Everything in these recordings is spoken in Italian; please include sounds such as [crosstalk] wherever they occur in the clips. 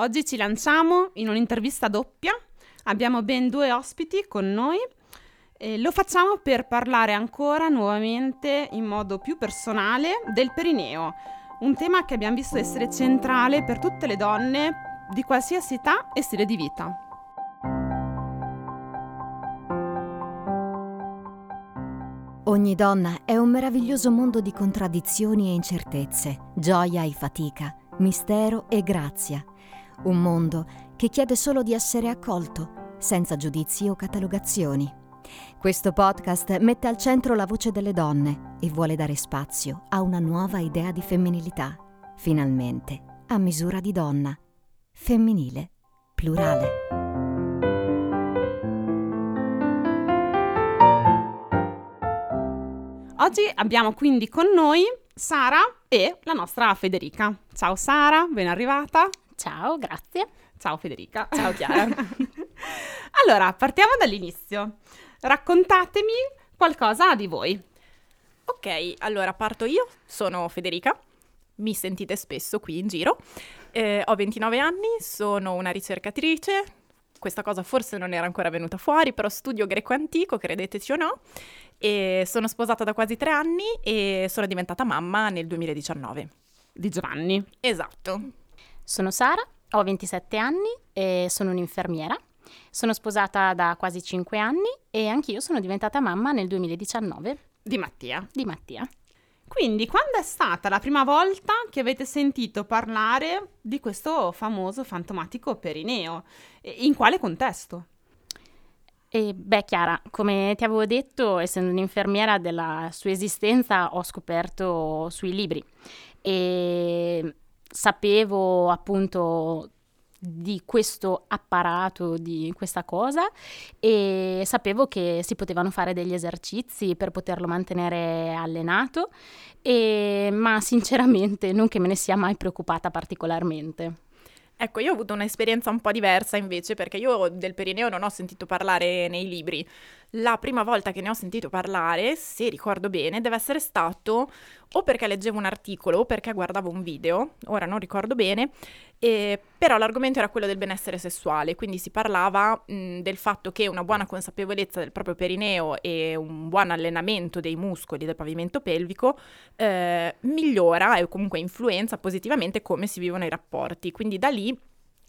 Oggi ci lanciamo in un'intervista doppia. Abbiamo ben due ospiti con noi. E lo facciamo per parlare ancora nuovamente in modo più personale del perineo, un tema che abbiamo visto essere centrale per tutte le donne di qualsiasi età e stile di vita. Ogni donna è un meraviglioso mondo di contraddizioni e incertezze, gioia e fatica, mistero e grazia. Un mondo che chiede solo di essere accolto, senza giudizi o catalogazioni. Questo podcast mette al centro la voce delle donne e vuole dare spazio a una nuova idea di femminilità, finalmente a misura di donna, femminile, plurale. Oggi abbiamo quindi con noi Sara e la nostra Federica. Ciao Sara, ben arrivata. Ciao, grazie. Ciao Federica. Ciao Chiara. [laughs] allora, partiamo dall'inizio. Raccontatemi qualcosa di voi. Ok, allora parto io. Sono Federica. Mi sentite spesso qui in giro. Eh, ho 29 anni, sono una ricercatrice, questa cosa forse non era ancora venuta fuori, però studio greco antico, credeteci o no, e sono sposata da quasi tre anni e sono diventata mamma nel 2019. Di Giovanni. Esatto. Sono Sara, ho 27 anni e sono un'infermiera. Sono sposata da quasi 5 anni e anch'io sono diventata mamma nel 2019. Di Mattia. Di Mattia. Quindi, quando è stata la prima volta che avete sentito parlare di questo famoso fantomatico perineo? In quale contesto? E beh, Chiara, come ti avevo detto, essendo un'infermiera della sua esistenza, ho scoperto sui libri e sapevo appunto di questo apparato, di questa cosa e sapevo che si potevano fare degli esercizi per poterlo mantenere allenato, e, ma sinceramente non che me ne sia mai preoccupata particolarmente. Ecco, io ho avuto un'esperienza un po' diversa invece perché io del perineo non ho sentito parlare nei libri. La prima volta che ne ho sentito parlare, se ricordo bene, deve essere stato o perché leggevo un articolo o perché guardavo un video, ora non ricordo bene, eh, però l'argomento era quello del benessere sessuale, quindi si parlava mh, del fatto che una buona consapevolezza del proprio perineo e un buon allenamento dei muscoli del pavimento pelvico eh, migliora e comunque influenza positivamente come si vivono i rapporti. Quindi da lì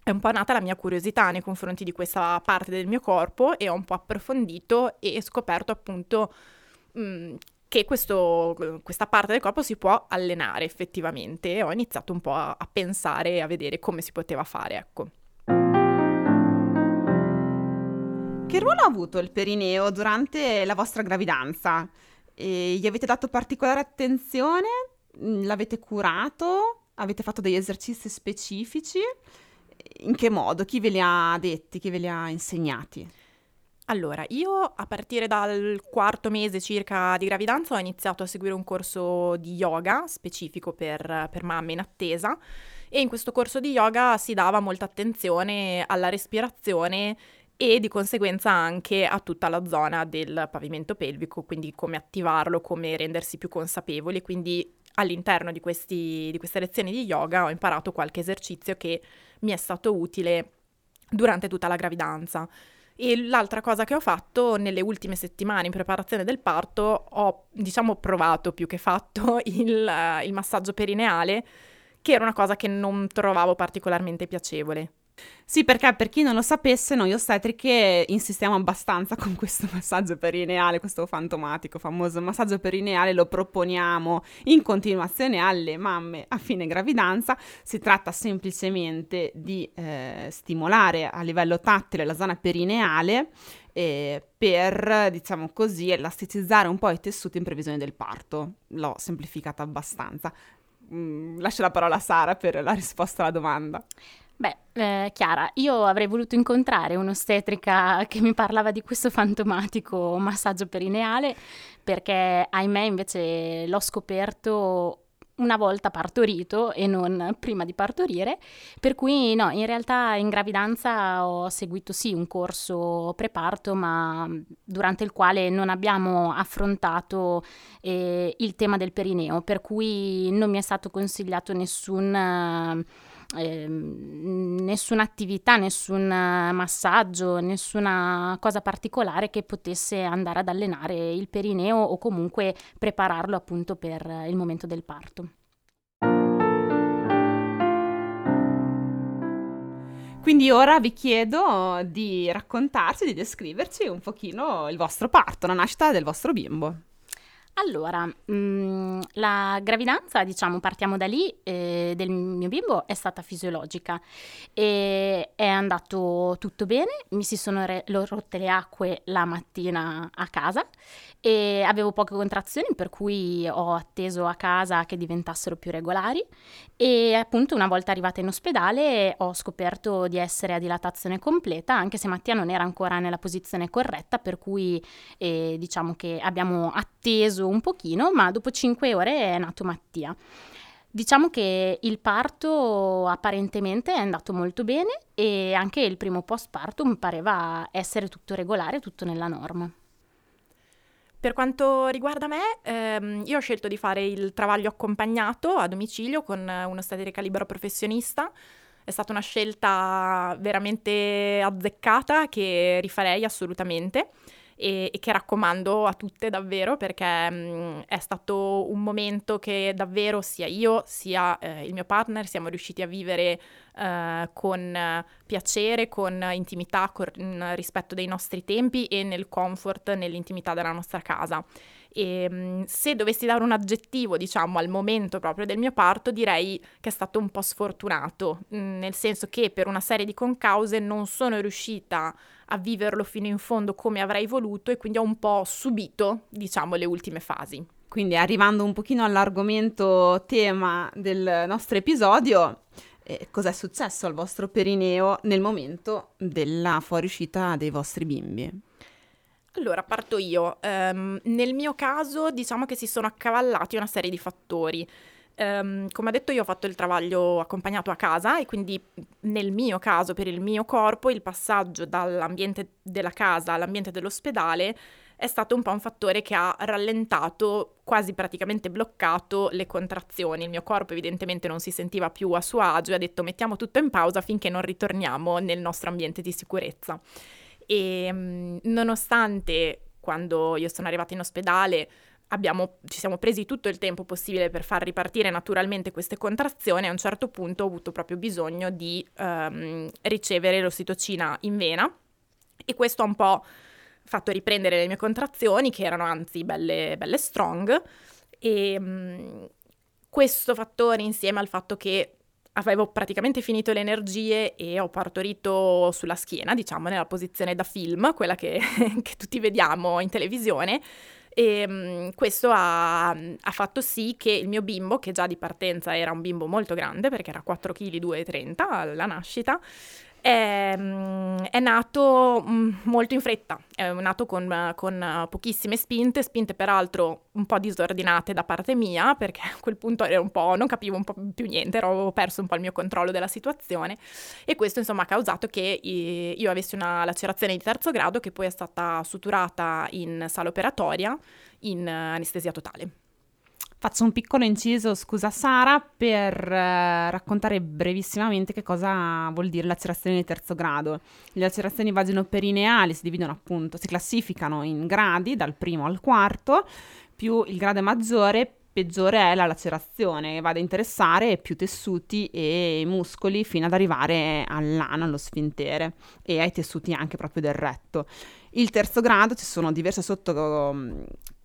è un po' nata la mia curiosità nei confronti di questa parte del mio corpo e ho un po' approfondito e scoperto appunto mh, che questo, questa parte del corpo si può allenare effettivamente e ho iniziato un po' a, a pensare e a vedere come si poteva fare, ecco. Che ruolo ha avuto il perineo durante la vostra gravidanza? E gli avete dato particolare attenzione? L'avete curato? Avete fatto degli esercizi specifici? In che modo? Chi ve li ha detti? Chi ve li ha insegnati? Allora, io a partire dal quarto mese circa di gravidanza ho iniziato a seguire un corso di yoga specifico per, per mamme in attesa e in questo corso di yoga si dava molta attenzione alla respirazione e di conseguenza anche a tutta la zona del pavimento pelvico, quindi come attivarlo, come rendersi più consapevoli. Quindi all'interno di, questi, di queste lezioni di yoga ho imparato qualche esercizio che mi è stato utile durante tutta la gravidanza. E l'altra cosa che ho fatto nelle ultime settimane in preparazione del parto, ho diciamo provato più che fatto [laughs] il, il massaggio perineale, che era una cosa che non trovavo particolarmente piacevole. Sì, perché per chi non lo sapesse, noi ostetriche insistiamo abbastanza con questo [laughs] massaggio perineale, questo fantomatico, famoso massaggio perineale, lo proponiamo in continuazione alle mamme a fine gravidanza. Si tratta semplicemente di eh, stimolare a livello tattile la zona perineale eh, per, diciamo così, elasticizzare un po' i tessuti in previsione del parto. L'ho semplificata abbastanza. Mm, lascio la parola a Sara per la risposta alla domanda. Beh, eh, Chiara, io avrei voluto incontrare un'ostetrica che mi parlava di questo fantomatico massaggio perineale perché, ahimè, invece l'ho scoperto una volta partorito e non prima di partorire, per cui no, in realtà in gravidanza ho seguito sì un corso preparto, ma durante il quale non abbiamo affrontato eh, il tema del perineo, per cui non mi è stato consigliato nessun eh, nessuna attività, nessun massaggio, nessuna cosa particolare che potesse andare ad allenare il perineo o comunque prepararlo appunto per il momento del parto. Quindi ora vi chiedo di raccontarci, di descriverci un pochino il vostro parto, la nascita del vostro bimbo. Allora, mh, mm, la gravidanza, diciamo, partiamo da lì, eh, del mio bimbo è stata fisiologica e è andato tutto bene, mi si sono re- rotte le acque la mattina a casa e avevo poche contrazioni per cui ho atteso a casa che diventassero più regolari e appunto una volta arrivata in ospedale ho scoperto di essere a dilatazione completa anche se Mattia non era ancora nella posizione corretta per cui eh, diciamo che abbiamo atteso un pochino ma dopo cinque ore è nato Mattia. Diciamo che il parto apparentemente è andato molto bene e anche il primo post partum pareva essere tutto regolare, tutto nella norma. Per quanto riguarda me, ehm, io ho scelto di fare il travaglio accompagnato a domicilio con un'ostetrica libero professionista. È stata una scelta veramente azzeccata che rifarei assolutamente e, e che raccomando a tutte davvero perché mh, è stato un momento che davvero sia io sia eh, il mio partner siamo riusciti a vivere eh, con piacere, con intimità, con rispetto dei nostri tempi e nel comfort, nell'intimità della nostra casa. E se dovessi dare un aggettivo, diciamo, al momento proprio del mio parto, direi che è stato un po' sfortunato, nel senso che per una serie di concause non sono riuscita a viverlo fino in fondo come avrei voluto e quindi ho un po' subito, diciamo, le ultime fasi. Quindi arrivando un pochino all'argomento tema del nostro episodio, eh, cos'è successo al vostro perineo nel momento della fuoriuscita dei vostri bimbi? Allora, parto io. Um, nel mio caso, diciamo che si sono accavallati una serie di fattori. Um, come ho detto io ho fatto il travaglio accompagnato a casa e quindi nel mio caso, per il mio corpo, il passaggio dall'ambiente della casa all'ambiente dell'ospedale è stato un po' un fattore che ha rallentato, quasi praticamente bloccato le contrazioni. Il mio corpo evidentemente non si sentiva più a suo agio e ha detto mettiamo tutto in pausa finché non ritorniamo nel nostro ambiente di sicurezza. E um, nonostante quando io sono arrivata in ospedale abbiamo, ci siamo presi tutto il tempo possibile per far ripartire naturalmente queste contrazioni, a un certo punto ho avuto proprio bisogno di um, ricevere l'ossitocina in vena. E questo ha un po' fatto riprendere le mie contrazioni, che erano anzi belle, belle strong, e um, questo fattore insieme al fatto che avevo praticamente finito le energie e ho partorito sulla schiena, diciamo nella posizione da film, quella che, [laughs] che tutti vediamo in televisione, e um, questo ha, ha, fatto sì che il mio bimbo, che già di partenza era un bimbo molto grande perché era 4 kg 2,30 alla nascita, è, è nato mm, molto in fretta, è nato con, con, pochissime spinte, spinte peraltro un po' disordinate da parte mia, perché a quel punto non capivo un po' più niente, ero perso un po' il mio controllo della situazione e questo insomma ha causato che io avessi una lacerazione di terzo grado che poi è stata suturata in sala operatoria in anestesia totale. Faccio un piccolo inciso, scusa Sara, per eh, raccontare brevissimamente che cosa vuol dire lacerazione di terzo grado. Le lacerazioni vagino-perineali si dividono appunto, si classificano in gradi, dal primo al quarto, più il grado è maggiore, peggiore è la lacerazione, va ad interessare più tessuti e muscoli fino ad arrivare all'ano, allo sfintere e ai tessuti anche proprio del retto. Il terzo grado ci sono diverse sotto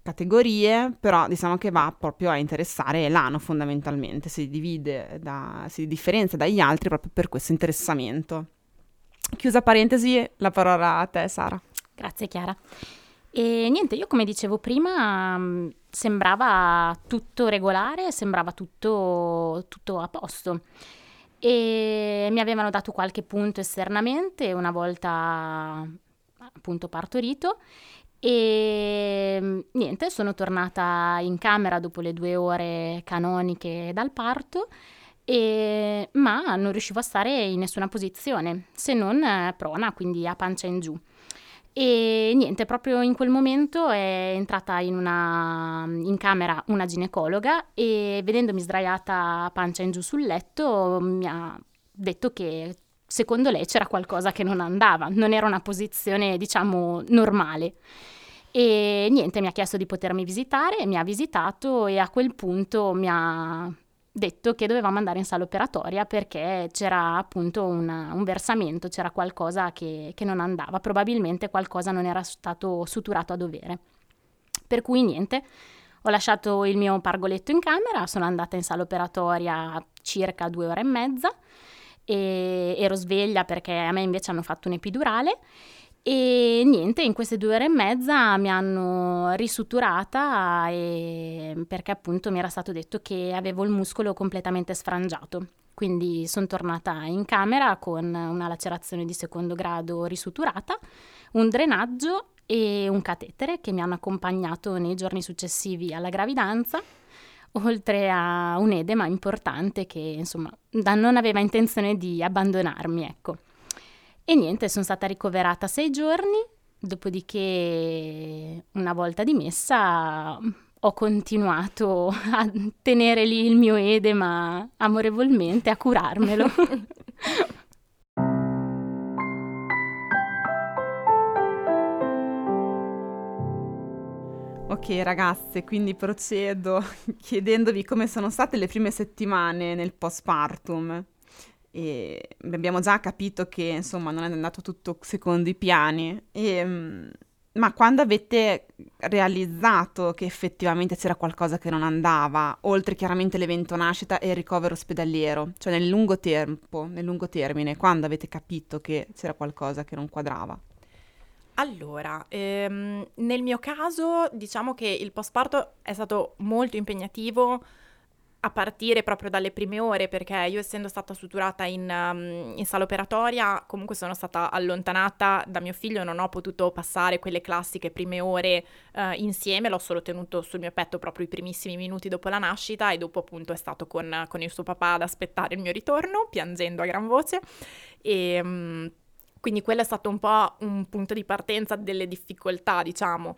categorie, però diciamo che va proprio a interessare l'ano fondamentalmente, si divide, da, si differenzia dagli altri proprio per questo interessamento. Chiusa parentesi, la parola a te Sara. Grazie Chiara. E niente, io come dicevo prima mm, sembrava tutto regolare, sembrava tutto, tutto a posto e mi avevano dato qualche punto esternamente una volta appunto partorito e mm, niente, sono tornata in camera dopo le due ore canoniche dal parto, e, ma non riuscivo a stare in nessuna posizione, se non eh, prona, quindi a pancia in giù. E niente, proprio in quel momento è entrata in, una, in camera una ginecologa e vedendomi sdraiata a pancia in giù sul letto mi ha detto che secondo lei c'era qualcosa che non andava, non era una posizione, diciamo, normale. E niente, mi ha chiesto di potermi visitare, mi ha visitato e a quel punto mi ha detto che dovevamo andare in sala operatoria perché c'era appunto una, un versamento, c'era qualcosa che, che non andava, probabilmente qualcosa non era stato suturato a dovere. Per cui niente, ho lasciato il mio pargoletto in camera, sono andata in sala operatoria circa due ore e mezza e ero sveglia perché a me invece hanno fatto un epidurale e niente, in queste due ore e mezza mi hanno risuturata e... perché appunto mi era stato detto che avevo il muscolo completamente sfrangiato. Quindi sono tornata in camera con una lacerazione di secondo grado risuturata, un drenaggio e un catetere che mi hanno accompagnato nei giorni successivi alla gravidanza, oltre a un edema importante che insomma non aveva intenzione di abbandonarmi, ecco. E niente, sono stata ricoverata sei giorni, dopodiché una volta dimessa ho continuato a tenere lì il mio edema amorevolmente, a curarmelo. [laughs] Ok ragazze, quindi procedo [laughs] chiedendovi come sono state le prime settimane nel postpartum e abbiamo già capito che insomma non è andato tutto secondo i piani, e, mm, ma quando avete realizzato che effettivamente c'era qualcosa che non andava, oltre chiaramente l'evento nascita e il ricovero ospedaliero, cioè nel lungo tempo, nel lungo termine, quando avete capito che c'era qualcosa che non quadrava? Allora, ehm, nel mio caso diciamo che il postparto è stato molto impegnativo a partire proprio dalle prime ore, perché io essendo stata suturata in, um, in, sala operatoria, comunque sono stata allontanata da mio figlio, non ho potuto passare quelle classiche prime ore uh, insieme, l'ho solo tenuto sul mio petto proprio i primissimi minuti dopo la nascita e dopo appunto è stato con, con il suo papà ad aspettare il mio ritorno, piangendo a gran voce. E... Um, quindi quello è stato un po' un punto di partenza delle difficoltà, diciamo.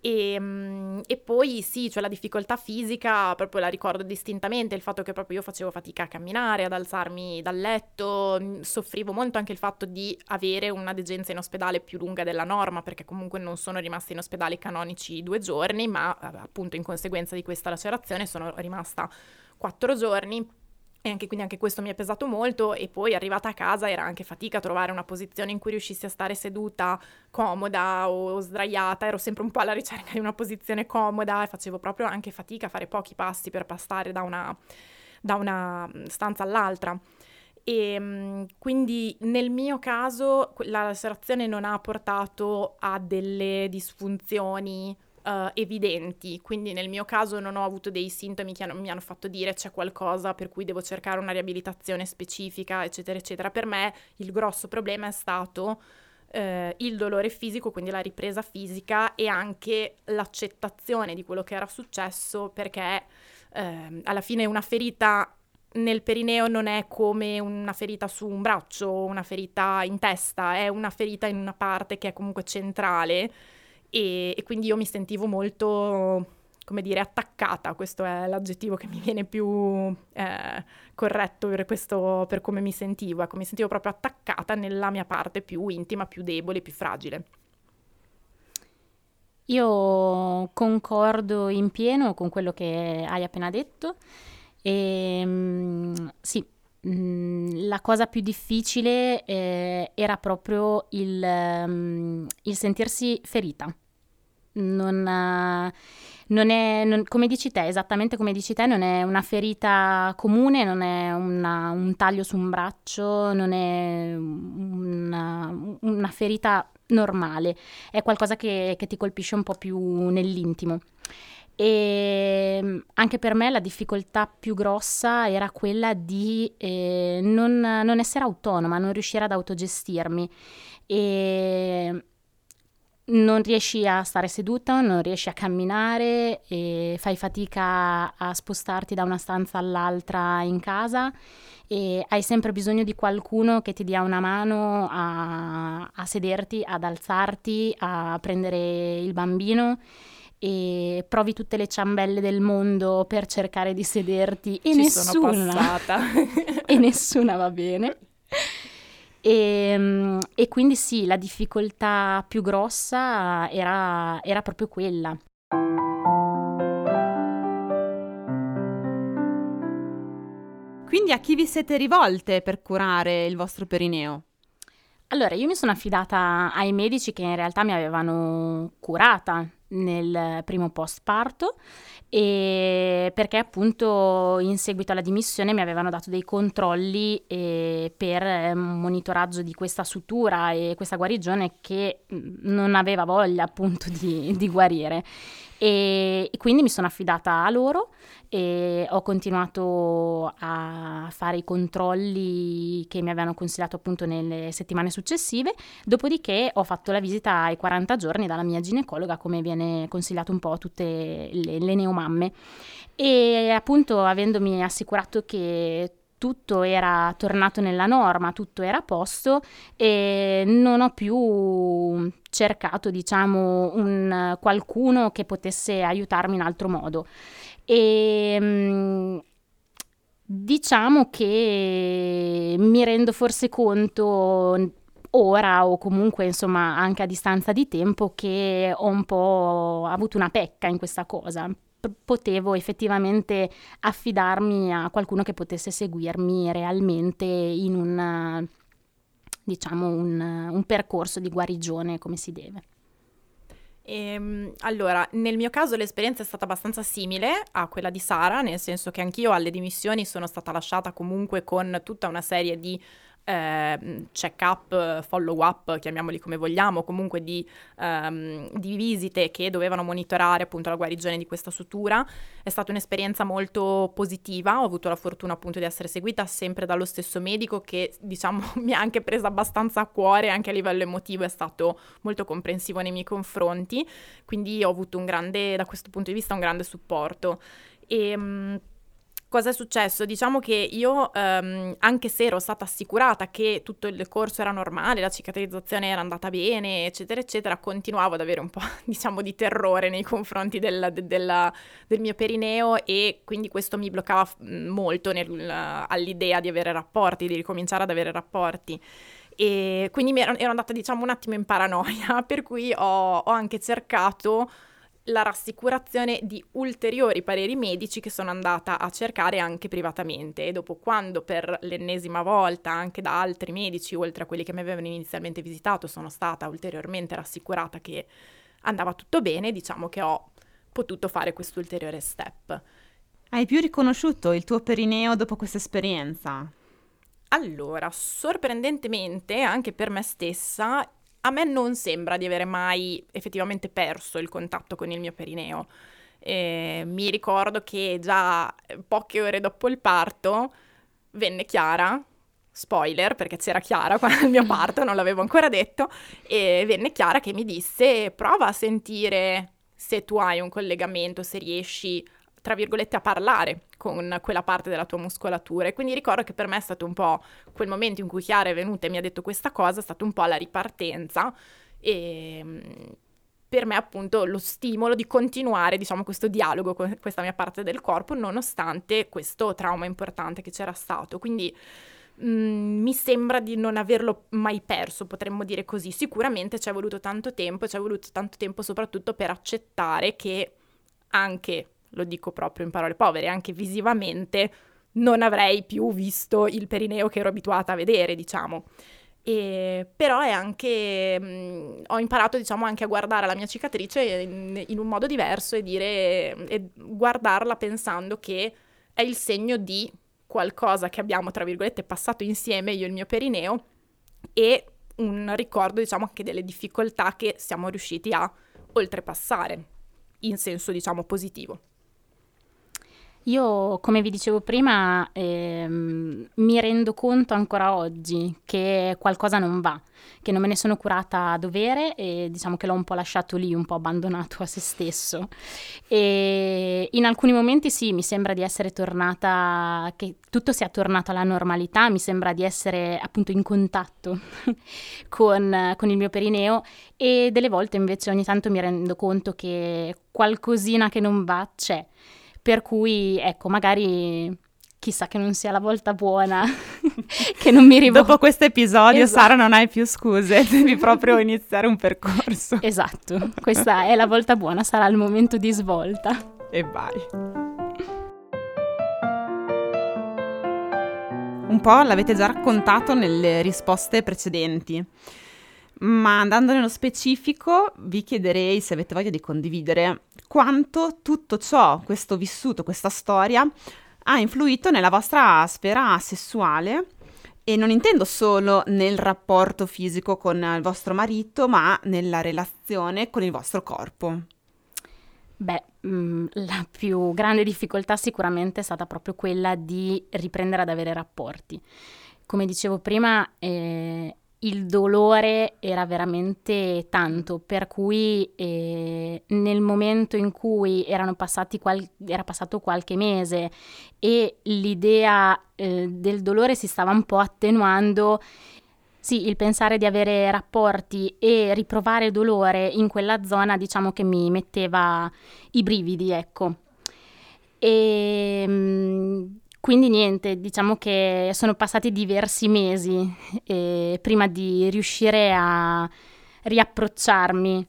E, ehm, e, poi sì, cioè la difficoltà fisica, proprio la ricordo distintamente, il fatto che proprio io facevo fatica a camminare, ad alzarmi dal letto, mm, soffrivo molto anche il fatto di avere una degenza in ospedale più lunga della norma, perché comunque non sono rimasta in ospedale canonici due giorni, ma appunto in conseguenza di questa lacerazione sono rimasta quattro giorni e anche, quindi anche questo mi è pesato molto e poi arrivata a casa era anche fatica trovare una posizione in cui riuscissi a stare seduta, comoda o sdraiata, ero sempre un po' alla ricerca di una posizione comoda e facevo proprio anche fatica a fare pochi passi per passare da una, da una stanza all'altra. E ehm, quindi nel mio caso la lacerazione non ha portato a delle disfunzioni uh, evidenti, quindi nel mio caso non ho avuto dei sintomi che mi hanno fatto dire c'è qualcosa per cui devo cercare una riabilitazione specifica, eccetera, eccetera. Per me il grosso problema è stato uh, il dolore fisico, quindi la ripresa fisica e anche l'accettazione di quello che era successo, perché uh, alla fine una ferita nel perineo non è come una ferita su un braccio o una ferita in testa, è una ferita in una parte che è comunque centrale e, e quindi io mi sentivo molto come dire, attaccata, questo è l'aggettivo che mi viene più eh, corretto per, questo, per come mi sentivo, ecco, mi sentivo proprio attaccata nella mia parte più intima, più debole, più fragile. Io concordo in pieno con quello che hai appena detto e mm, sì, la cosa più difficile eh, era proprio il, um, il sentirsi ferita non, non è, non, come dici te, esattamente come dici te, non è una ferita comune, non è una, un taglio su un braccio, non è una, una ferita normale, è qualcosa che, che ti colpisce un po' più nell'intimo. E anche per me la difficoltà più grossa era quella di eh, non, non, essere autonoma, non riuscire ad autogestirmi. E non riesci a stare seduta, non riesci a camminare fai fatica a spostarti da una stanza all'altra in casa e hai sempre bisogno di qualcuno che ti dia una mano a, a sederti, ad alzarti, a prendere il bambino e provi tutte le ciambelle del mondo per cercare di sederti e Ci nessuna [laughs] e nessuna va bene. E, ehm, e, quindi sì, la difficoltà più grossa era, era proprio quella. Quindi a chi vi siete rivolte per curare il vostro perineo? Allora, io mi sono affidata ai medici che in realtà mi avevano curata nel primo post parto e perché appunto in seguito alla dimissione mi avevano dato dei controlli eh, per monitoraggio di questa sutura e questa guarigione che mm, non aveva voglia appunto di, di guarire e, quindi mi sono affidata a loro e ho continuato a fare i controlli che mi avevano consigliato appunto nelle settimane successive, dopodiché ho fatto la visita ai 40 giorni dalla mia ginecologa come viene consigliato un po' a tutte le, le neomamme. E appunto avendomi assicurato che tutto era tornato nella norma, tutto era a posto e non ho più cercato, diciamo, un, qualcuno che potesse aiutarmi in altro modo. E ehm, diciamo che mi rendo forse conto ora o comunque insomma anche a distanza di tempo che ho un po' avuto una pecca in questa cosa. P- potevo effettivamente affidarmi a qualcuno che potesse seguirmi realmente in un, diciamo, un, un percorso di guarigione come si deve. Ehm, allora, nel mio caso l'esperienza è stata abbastanza simile a quella di Sara, nel senso che anch'io alle dimissioni sono stata lasciata comunque con tutta una serie di eh, check-up, follow-up, chiamiamoli come vogliamo, comunque di, um, di, visite che dovevano monitorare appunto la guarigione di questa sutura. È stata un'esperienza molto positiva, ho avuto la fortuna appunto di essere seguita sempre dallo stesso medico che diciamo [laughs] mi ha anche presa abbastanza a cuore, anche a livello emotivo è stato molto comprensivo nei miei confronti, quindi ho avuto un grande, da questo punto di vista, un grande supporto. E, um, Cosa è successo? Diciamo che io, ehm, anche se ero stata assicurata che tutto il corso era normale, la cicatrizzazione era andata bene, eccetera, eccetera, continuavo ad avere un po', [laughs] diciamo, di terrore nei confronti del, de, della, del mio perineo e quindi questo mi bloccava molto nel, all'idea di avere rapporti, di ricominciare ad avere rapporti. E quindi ero, ero andata, diciamo, un attimo in paranoia, [laughs] per cui ho, ho anche cercato la rassicurazione di ulteriori pareri medici che sono andata a cercare anche privatamente e dopo quando per l'ennesima volta anche da altri medici oltre a quelli che mi avevano inizialmente visitato sono stata ulteriormente rassicurata che andava tutto bene, diciamo che ho potuto fare questo ulteriore step. Hai più riconosciuto il tuo perineo dopo questa esperienza? Allora, sorprendentemente, anche per me stessa, a me non sembra di avere mai effettivamente perso il contatto con il mio perineo. Eh, mi ricordo che già poche ore dopo il parto venne Chiara, spoiler perché c'era Chiara quando il mio parto, non l'avevo ancora detto, e venne Chiara che mi disse prova a sentire se tu hai un collegamento, se riesci tra virgolette, a parlare con quella parte della tua muscolatura. E quindi ricordo che per me è stato un po' quel momento in cui Chiara è venuta e mi ha detto questa cosa, è stato un po' la ripartenza e mm, per me appunto lo stimolo di continuare, diciamo, questo dialogo con questa mia parte del corpo, nonostante questo trauma importante che c'era stato. Quindi mh, mm, mi sembra di non averlo mai perso, potremmo dire così. Sicuramente ci è voluto tanto tempo, ci è voluto tanto tempo soprattutto per accettare che anche lo dico proprio in parole povere, anche visivamente non avrei più visto il perineo che ero abituata a vedere, diciamo. E, però è anche, mh, mm, ho imparato diciamo anche a guardare la mia cicatrice in, in un modo diverso e dire, e guardarla pensando che è il segno di qualcosa che abbiamo, tra virgolette, passato insieme, io e il mio perineo, e un ricordo, diciamo, anche delle difficoltà che siamo riusciti a oltrepassare, in senso, diciamo, positivo. Io, come vi dicevo prima, ehm, mi rendo conto ancora oggi che qualcosa non va, che non me ne sono curata a dovere e diciamo che l'ho un po' lasciato lì, un po' abbandonato a se stesso. E in alcuni momenti sì, mi sembra di essere tornata, che tutto sia tornato alla normalità, mi sembra di essere appunto in contatto [laughs] con, con il mio perineo e delle volte invece ogni tanto mi rendo conto che qualcosina che non va c'è. Per cui, ecco, magari chissà che non sia la volta buona, [laughs] che non mi rivolgo. Dopo questo episodio, esatto. Sara, non hai più scuse, [laughs] devi proprio iniziare un percorso. Esatto, questa è la volta buona, sarà il momento di svolta. E vai. Un po' l'avete già raccontato nelle risposte precedenti, ma andando nello specifico vi chiederei se avete voglia di condividere quanto tutto ciò, questo vissuto, questa storia, ha influito nella vostra sfera sessuale e non intendo solo nel rapporto fisico con il vostro marito, ma nella relazione con il vostro corpo. Beh, mm, la più grande difficoltà sicuramente è stata proprio quella di riprendere ad avere rapporti. Come dicevo prima, eh, il dolore era veramente tanto, per cui eh, nel momento in cui qual- era passato qualche mese e l'idea eh, del dolore si stava un po' attenuando, sì, il pensare di avere rapporti e riprovare dolore in quella zona, diciamo che mi metteva i brividi, ecco. E ehm, quindi niente, diciamo che sono passati diversi mesi eh, prima di riuscire a riapprocciarmi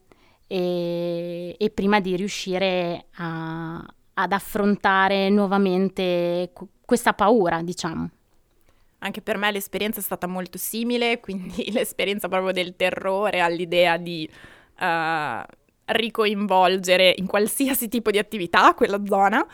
e, e prima di riuscire a, ad affrontare nuovamente questa paura, diciamo. Anche per me l'esperienza è stata molto simile, [laughs] quindi l'esperienza proprio del terrore all'idea di uh, ricoinvolgere in qualsiasi tipo di attività quella zona.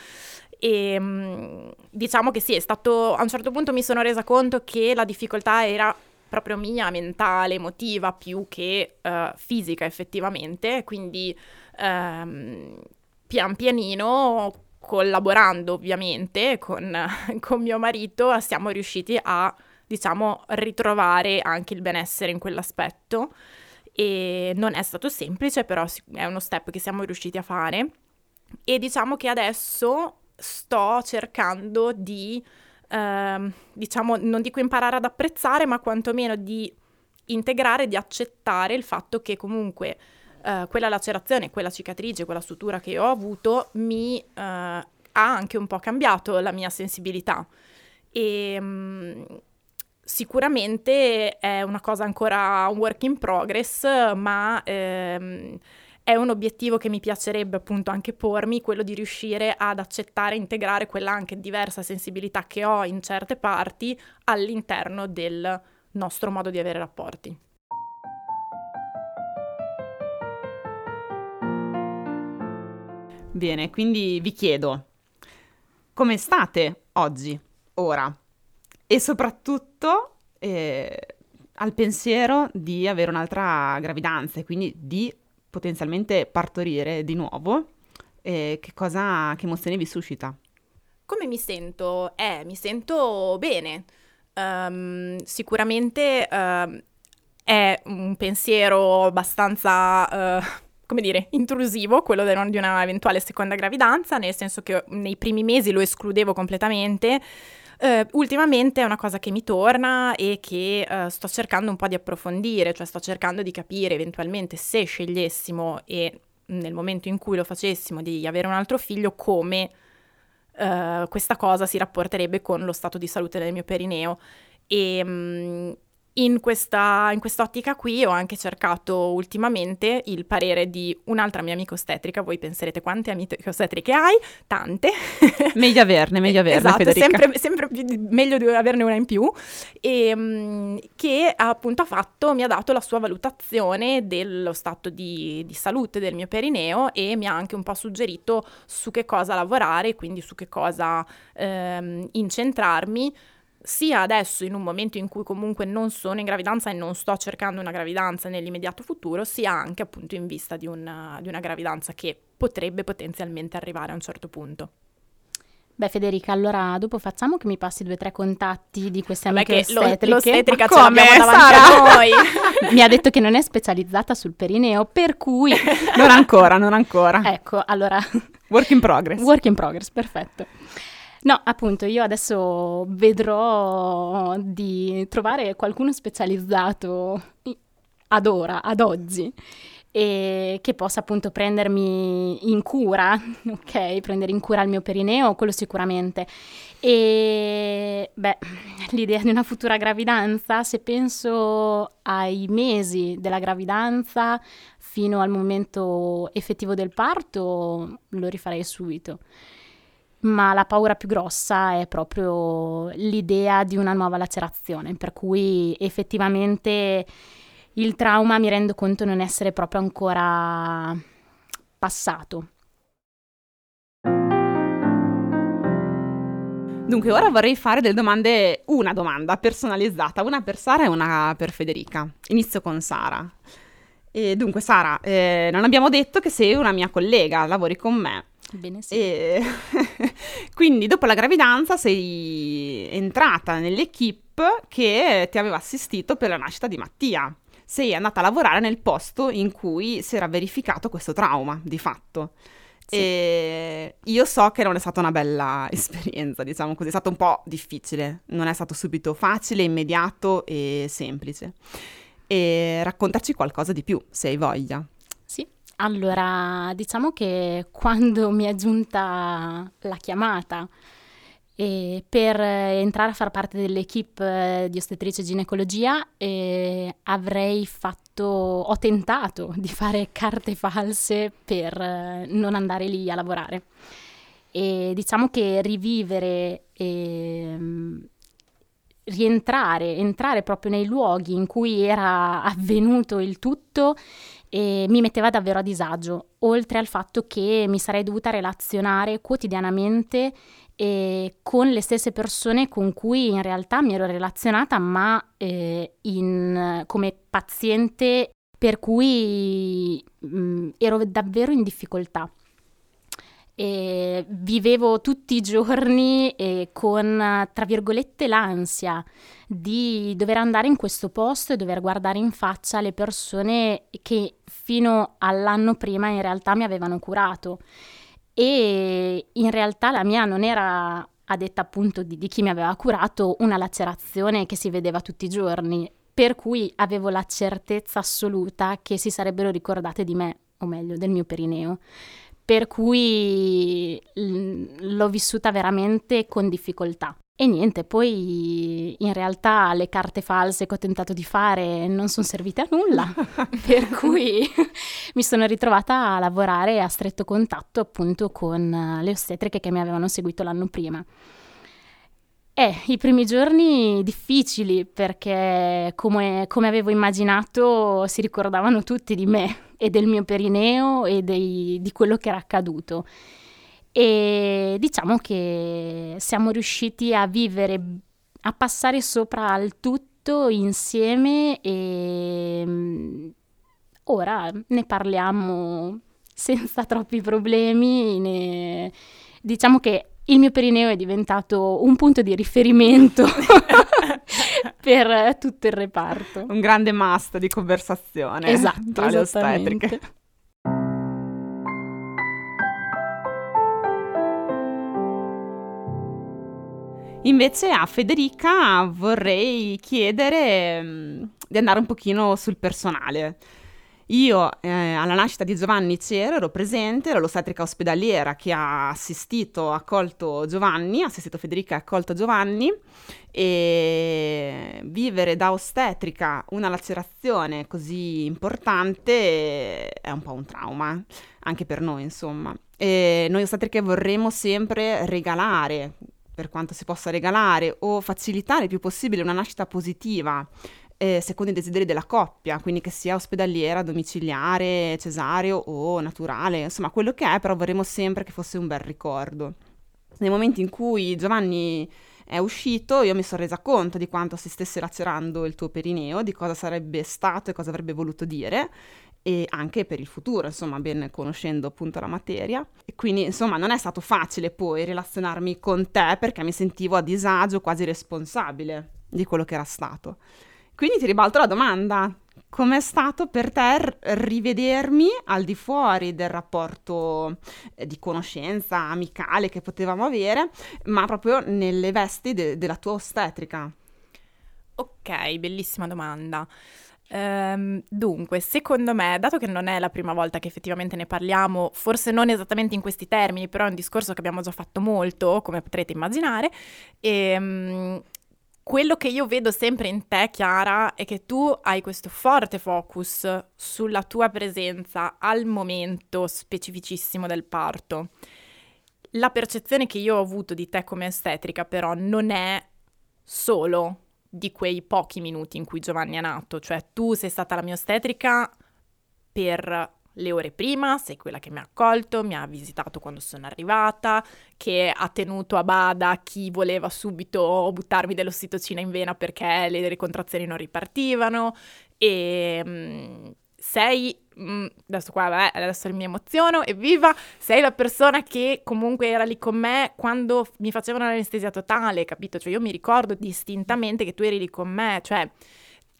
E mm, diciamo che sì, è stato a un certo punto mi sono resa conto che la difficoltà era proprio mia, mentale, emotiva, più che uh, fisica effettivamente. Quindi um, pian pianino, collaborando ovviamente con, [laughs] con mio marito, siamo riusciti a, diciamo, ritrovare anche il benessere in quell'aspetto. E non è stato semplice, però è uno step che siamo riusciti a fare. E diciamo che adesso sto cercando di, eh, diciamo, non dico imparare ad apprezzare, ma quantomeno di integrare, di accettare il fatto che comunque eh, quella lacerazione, quella cicatrice, quella sutura che ho avuto mi eh, ha anche un po' cambiato la mia sensibilità. E mh, mm, sicuramente è una cosa ancora un work in progress, ma ehm, è un obiettivo che mi piacerebbe appunto anche pormi, quello di riuscire ad accettare e integrare quella anche diversa sensibilità che ho in certe parti all'interno del nostro modo di avere rapporti. Bene, quindi vi chiedo, come state oggi, ora? E soprattutto eh, al pensiero di avere un'altra gravidanza e quindi di potenzialmente partorire di nuovo, eh, che cosa, che emozioni vi suscita? Come mi sento? Eh, mi sento bene. Um, sicuramente uh, è un pensiero abbastanza, uh, come dire, intrusivo, quello di una eventuale seconda gravidanza, nel senso che nei primi mesi lo escludevo completamente. Uh, ultimamente è una cosa che mi torna e che uh, sto cercando un po' di approfondire, cioè sto cercando di capire eventualmente se scegliessimo e nel momento in cui lo facessimo di avere un altro figlio come uh, questa cosa si rapporterebbe con lo stato di salute del mio perineo. E um, in, questa, in quest'ottica qui ho anche cercato ultimamente il parere di un'altra mia amica ostetrica. Voi penserete quante amiche ostetriche hai? Tante. [laughs] Meglio averne, meglio averne, esatto, sempre, sempre, meglio di averne una in più. E, um, che appunto ha fatto, mi ha dato la sua valutazione dello stato di, di salute del mio perineo e mi ha anche un po' suggerito su che cosa lavorare, quindi su che cosa um, incentrarmi sia adesso in un momento in cui comunque non sono in gravidanza e non sto cercando una gravidanza nell'immediato futuro, sia anche appunto in vista di una, di una gravidanza che potrebbe potenzialmente arrivare a un certo punto. Beh Federica, allora dopo facciamo che mi passi due o tre contatti di queste Vabbè amiche che lo- ostetriche. l'ostetrica Ma ce l'abbiamo come, davanti Sara? a noi. [laughs] mi ha detto che non è specializzata sul perineo, per cui Non ancora, non ancora. ecco, allora Work in progress. Work in progress, perfetto. No, appunto, io adesso vedrò di trovare qualcuno specializzato ad ora, ad oggi, e che possa appunto prendermi in cura, [laughs] ok? Prendere in cura il mio perineo, quello sicuramente. E beh, l'idea di una futura gravidanza, se penso ai mesi della gravidanza fino al momento effettivo del parto, lo rifarei subito. Ma la paura più grossa è proprio l'idea di una nuova lacerazione, per cui effettivamente il trauma mi rendo conto non essere proprio ancora passato. Dunque, ora vorrei fare delle domande, una domanda personalizzata, una per Sara e una per Federica. Inizio con Sara. E dunque, Sara, eh, non abbiamo detto che sei una mia collega, lavori con me. Bene, sì. E [laughs] quindi dopo la gravidanza sei entrata nell'equipe che ti aveva assistito per la nascita di Mattia. Sei andata a lavorare nel posto in cui si era verificato questo trauma, di fatto. Sì. E io so che non è stata una bella [laughs] esperienza, diciamo così, è stato un po' difficile, non è stato subito facile, immediato e semplice. E raccontaci qualcosa di più, se hai voglia. Allora diciamo che quando mi è giunta la chiamata eh, per entrare a far parte dell'equipe eh, di ostetrice e ginecologia, eh, avrei fatto, ho tentato di fare carte false per eh, non andare lì a lavorare. E diciamo che rivivere ehm, rientrare, entrare proprio nei luoghi in cui era avvenuto il tutto e mi metteva davvero a disagio, oltre al fatto che mi sarei dovuta relazionare quotidianamente eh, con le stesse persone con cui in realtà mi ero relazionata, ma eh, in- come paziente per cui mh, ero davvero in difficoltà. E vivevo tutti i giorni eh, con, tra virgolette, l'ansia di dover andare in questo posto e dover guardare in faccia le persone che fino all'anno prima in realtà mi avevano curato. E in realtà la mia non era, a detta appunto di, di chi mi aveva curato, una lacerazione che si vedeva tutti i giorni, per cui avevo la certezza assoluta che si sarebbero ricordate di me, o meglio, del mio perineo per cui l'ho vissuta veramente con difficoltà. E niente, poi in realtà le carte false che ho tentato di fare non sono servite a nulla, [laughs] per cui mi sono ritrovata a lavorare a stretto contatto appunto con le ostetriche che mi avevano seguito l'anno prima. Eh, i primi giorni difficili perché come, come avevo immaginato si ricordavano tutti di me e del mio perineo e dei- di quello che era accaduto. E diciamo che siamo riusciti a vivere, a passare sopra al tutto insieme e mm, ora ne parliamo senza [laughs] troppi problemi. ne- Diciamo che il mio perineo è diventato un punto di riferimento [laughs] [laughs] [laughs] per tutto il reparto. Un grande must di conversazione Esatto, tra le ostetriche. Invece a Federica vorrei chiedere mm, di andare un pochino sul personale. Io eh, alla nascita di Giovanni c'ero, ero presente, ero l'ostetrica ospedaliera che ha assistito, accolto Giovanni, ha assistito Federica e accolto Giovanni e vivere da ostetrica una lacerazione così importante è un po' un trauma, anche per noi insomma. E noi ostetriche vorremmo sempre regalare, per quanto si possa regalare, o facilitare il più possibile una nascita positiva eh, secondo i desideri della coppia, quindi che sia ospedaliera, domiciliare, cesareo o naturale, insomma quello che è, però vorremmo sempre che fosse un bel ricordo. Nei momenti in cui Giovanni è uscito, io mi sono resa conto di quanto si stesse lacerando il tuo perineo, di cosa sarebbe stato e cosa avrebbe voluto dire e anche per il futuro, insomma, ben conoscendo appunto la materia. E quindi, insomma, non è stato facile poi relazionarmi con te perché mi sentivo a disagio, quasi responsabile di quello che era stato. Quindi ti ribalto la domanda, com'è stato per te rivedermi al di fuori del rapporto eh, di conoscenza amicale che potevamo avere, ma proprio nelle vesti de- della tua ostetrica? Ok, bellissima domanda. Ehm, dunque, secondo me, dato che non è la prima volta che effettivamente ne parliamo, forse non esattamente in questi termini, però è un discorso che abbiamo già fatto molto, come potrete immaginare, e, ehm, quello che io vedo sempre in te, Chiara, è che tu hai questo forte focus sulla tua presenza al momento specificissimo del parto. La percezione che io ho avuto di te come estetrica, però, non è solo di quei pochi minuti in cui Giovanni è nato, cioè tu sei stata la mia ostetrica per le ore prima, sei quella che mi ha accolto, mi ha visitato quando sono arrivata, che ha tenuto a bada chi voleva subito buttarmi dell'ossitocina in vena perché le, le contrazioni non ripartivano e mh, sei Mm, adesso qua, vabbè, adesso mi emoziono, evviva, sei la persona che comunque era lì con me quando mi facevano l'anestesia totale, capito? Cioè io mi ricordo distintamente che tu eri lì con me, cioè,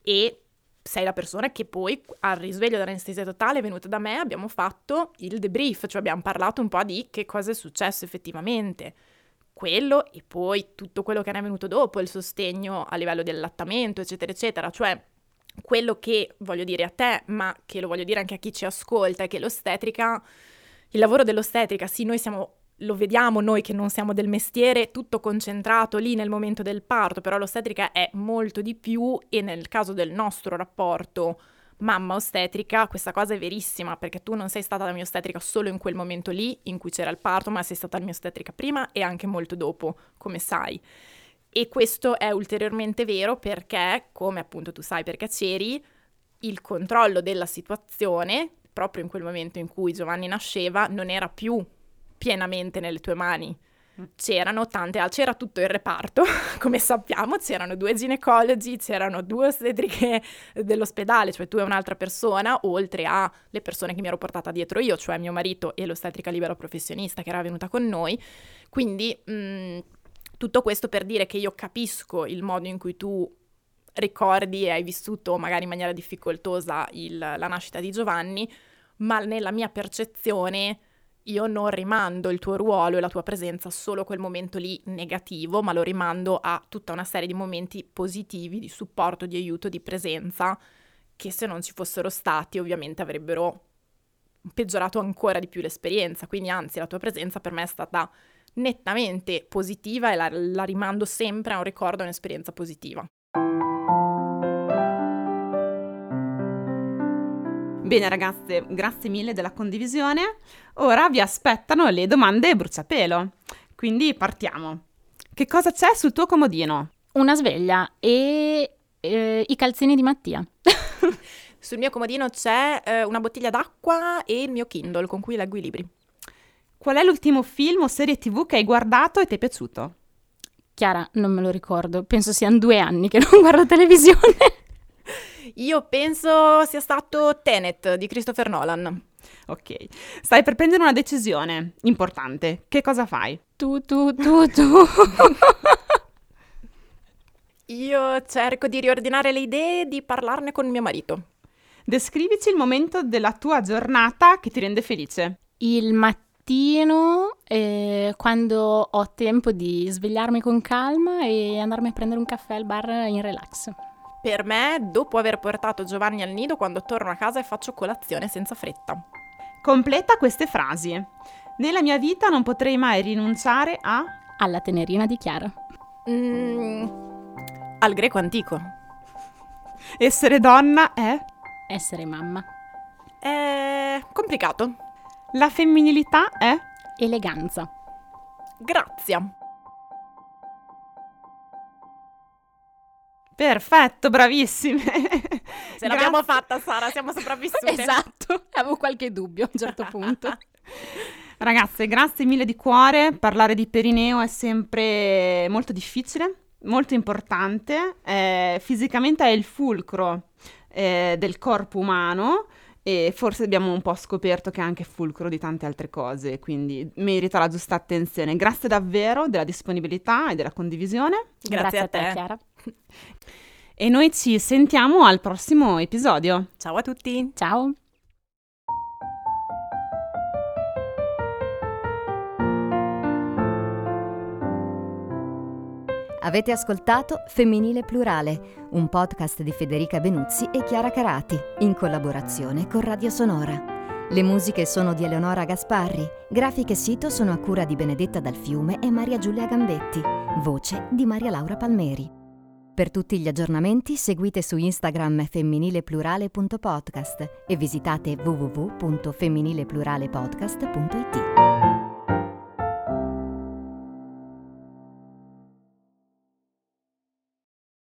e sei la persona che poi al risveglio dell'anestesia totale è venuta da me, abbiamo fatto il debrief, cioè abbiamo parlato un po' di che cosa è successo effettivamente. Quello e poi tutto quello che ne è venuto dopo, il sostegno a livello del allattamento, eccetera, eccetera. Cioè, quello che voglio dire a te, ma che lo voglio dire anche a chi ci ascolta, è che l'ostetrica, il lavoro dell'ostetrica, sì, noi siamo lo vediamo noi che non siamo del mestiere, tutto concentrato lì nel momento del parto, però l'ostetrica è molto di più e nel caso del nostro rapporto mamma ostetrica, questa cosa è verissima perché tu non sei stata la mia ostetrica solo in quel momento lì in cui c'era il parto, ma sei stata la mia ostetrica prima e anche molto dopo, come sai. E questo è ulteriormente vero perché, come appunto tu sai perché c'eri, il controllo della situazione, proprio in quel momento in cui Giovanni nasceva, non era più pienamente nelle tue mani. Mm. C'erano tante altre, c'era tutto il reparto, [laughs] come sappiamo, c'erano due ginecologi, c'erano due ostetriche dell'ospedale, cioè tu e un'altra persona, oltre alle persone che mi ero portata dietro io, cioè mio marito e l'ostetrica libero professionista che era venuta con noi. Quindi mh, mm, tutto questo per dire che io capisco il modo in cui tu ricordi e hai vissuto magari in maniera difficoltosa il, la nascita di Giovanni, ma nella mia percezione io non rimando il tuo ruolo e la tua presenza solo a quel momento lì negativo, ma lo rimando a tutta una serie di momenti positivi, di supporto, di aiuto, di presenza, che se non ci fossero stati ovviamente avrebbero peggiorato ancora di più l'esperienza. Quindi anzi la tua presenza per me è stata nettamente positiva e la, la rimando sempre a un ricordo, a un'esperienza positiva. Bene ragazze, grazie mille della condivisione. Ora vi aspettano le domande bruciapelo. Quindi partiamo. Che cosa c'è sul tuo comodino? Una sveglia e eh, i calzini di Mattia. [laughs] sul mio comodino c'è eh, una bottiglia d'acqua e il mio Kindle con cui leggo i libri. Qual è l'ultimo film o serie tv che hai guardato e ti è piaciuto? Chiara, non me lo ricordo. Penso siano due anni che non guardo televisione. [laughs] Io penso sia stato Tenet di Christopher Nolan. Ok, stai per prendere una decisione importante. Che cosa fai? Tu, tu, tu, tu. [laughs] Io cerco di riordinare le idee e di parlarne con mio marito. Descrivici il momento della tua giornata che ti rende felice. Il mattino eh, quando ho tempo di svegliarmi con calma e andarmi a prendere un caffè al bar in relax. Per me, dopo aver portato Giovanni al nido, quando torno a casa e faccio colazione senza fretta. Completa queste frasi. Nella mia vita non potrei mai rinunciare a... Alla tenerina di Chiara. Mm, al greco antico. Essere donna è... Essere mamma. È complicato. La femminilità è eleganza. Grazia. Perfetto, bravissime. [laughs] Ce l'abbiamo fatta, Sara, siamo sopravvissute. [laughs] esatto, avevo qualche dubbio a un certo punto. [laughs] Ragazze, grazie mille di cuore. Parlare di perineo è sempre molto difficile, molto importante. Eh, fisicamente è il fulcro eh, del corpo umano e forse abbiamo un po' scoperto che è anche fulcro di tante altre cose, quindi merita la giusta attenzione. Grazie davvero della disponibilità e della condivisione. Grazie, Grazie a te. Chiara. [laughs] E noi ci sentiamo al prossimo episodio. Ciao a tutti. Ciao. Avete ascoltato Femminile Plurale, un podcast di Federica Benuzzi e Chiara Carati, in collaborazione con Radio Sonora. Le musiche sono di Eleonora Gasparri, grafiche e sito sono a cura di Benedetta Dal Fiume e Maria Giulia Gambetti, voce di Maria Laura Palmeri. Per tutti gli aggiornamenti seguite su Instagram femminileplurale.podcast e visitate www.femminilepluраlepodcast.it.